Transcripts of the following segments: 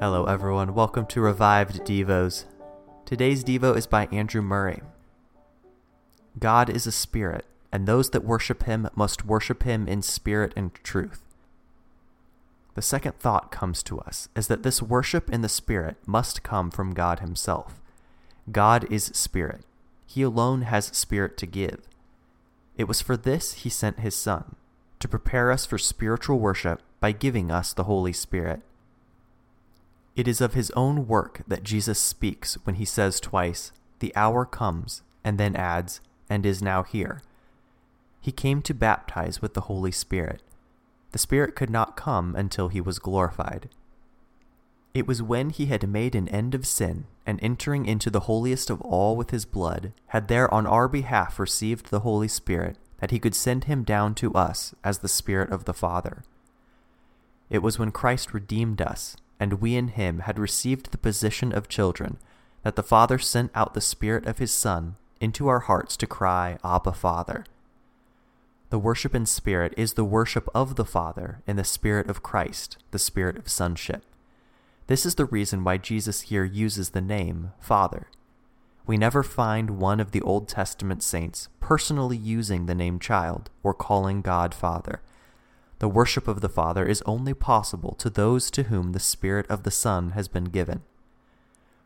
Hello, everyone. Welcome to Revived Devos. Today's Devo is by Andrew Murray. God is a spirit, and those that worship him must worship him in spirit and truth. The second thought comes to us is that this worship in the spirit must come from God himself. God is spirit. He alone has spirit to give. It was for this he sent his Son, to prepare us for spiritual worship by giving us the Holy Spirit. It is of his own work that Jesus speaks when he says twice, The hour comes, and then adds, and is now here. He came to baptize with the Holy Spirit. The Spirit could not come until he was glorified. It was when he had made an end of sin, and entering into the holiest of all with his blood, had there on our behalf received the Holy Spirit, that he could send him down to us as the Spirit of the Father. It was when Christ redeemed us, and we in him had received the position of children, that the Father sent out the Spirit of his Son into our hearts to cry, Abba, Father. The worship in spirit is the worship of the Father in the Spirit of Christ, the Spirit of sonship. This is the reason why Jesus here uses the name Father. We never find one of the Old Testament saints personally using the name child or calling God Father. The worship of the Father is only possible to those to whom the Spirit of the Son has been given.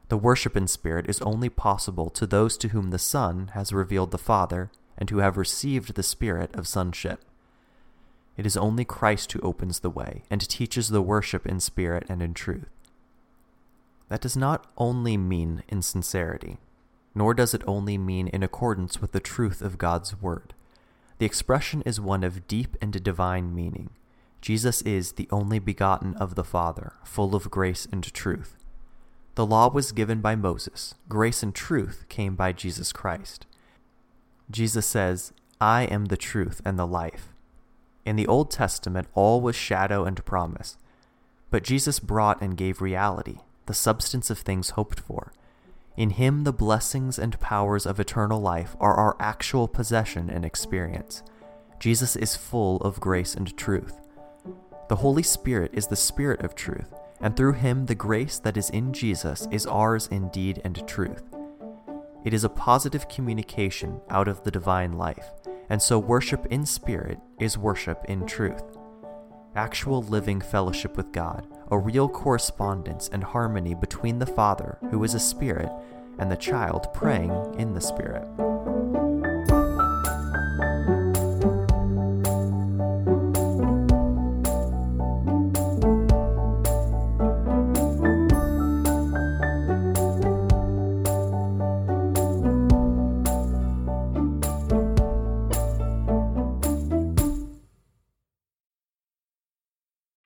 The worship in spirit is only possible to those to whom the Son has revealed the Father and who have received the Spirit of sonship. It is only Christ who opens the way and teaches the worship in spirit and in truth. That does not only mean in sincerity, nor does it only mean in accordance with the truth of God's Word. The expression is one of deep and divine meaning. Jesus is the only begotten of the Father, full of grace and truth. The law was given by Moses, grace and truth came by Jesus Christ. Jesus says, I am the truth and the life. In the Old Testament, all was shadow and promise, but Jesus brought and gave reality, the substance of things hoped for. In him, the blessings and powers of eternal life are our actual possession and experience. Jesus is full of grace and truth. The Holy Spirit is the Spirit of truth, and through him, the grace that is in Jesus is ours in deed and truth. It is a positive communication out of the divine life, and so worship in spirit is worship in truth. Actual living fellowship with God, a real correspondence and harmony between the Father, who is a spirit, and the child praying in the Spirit.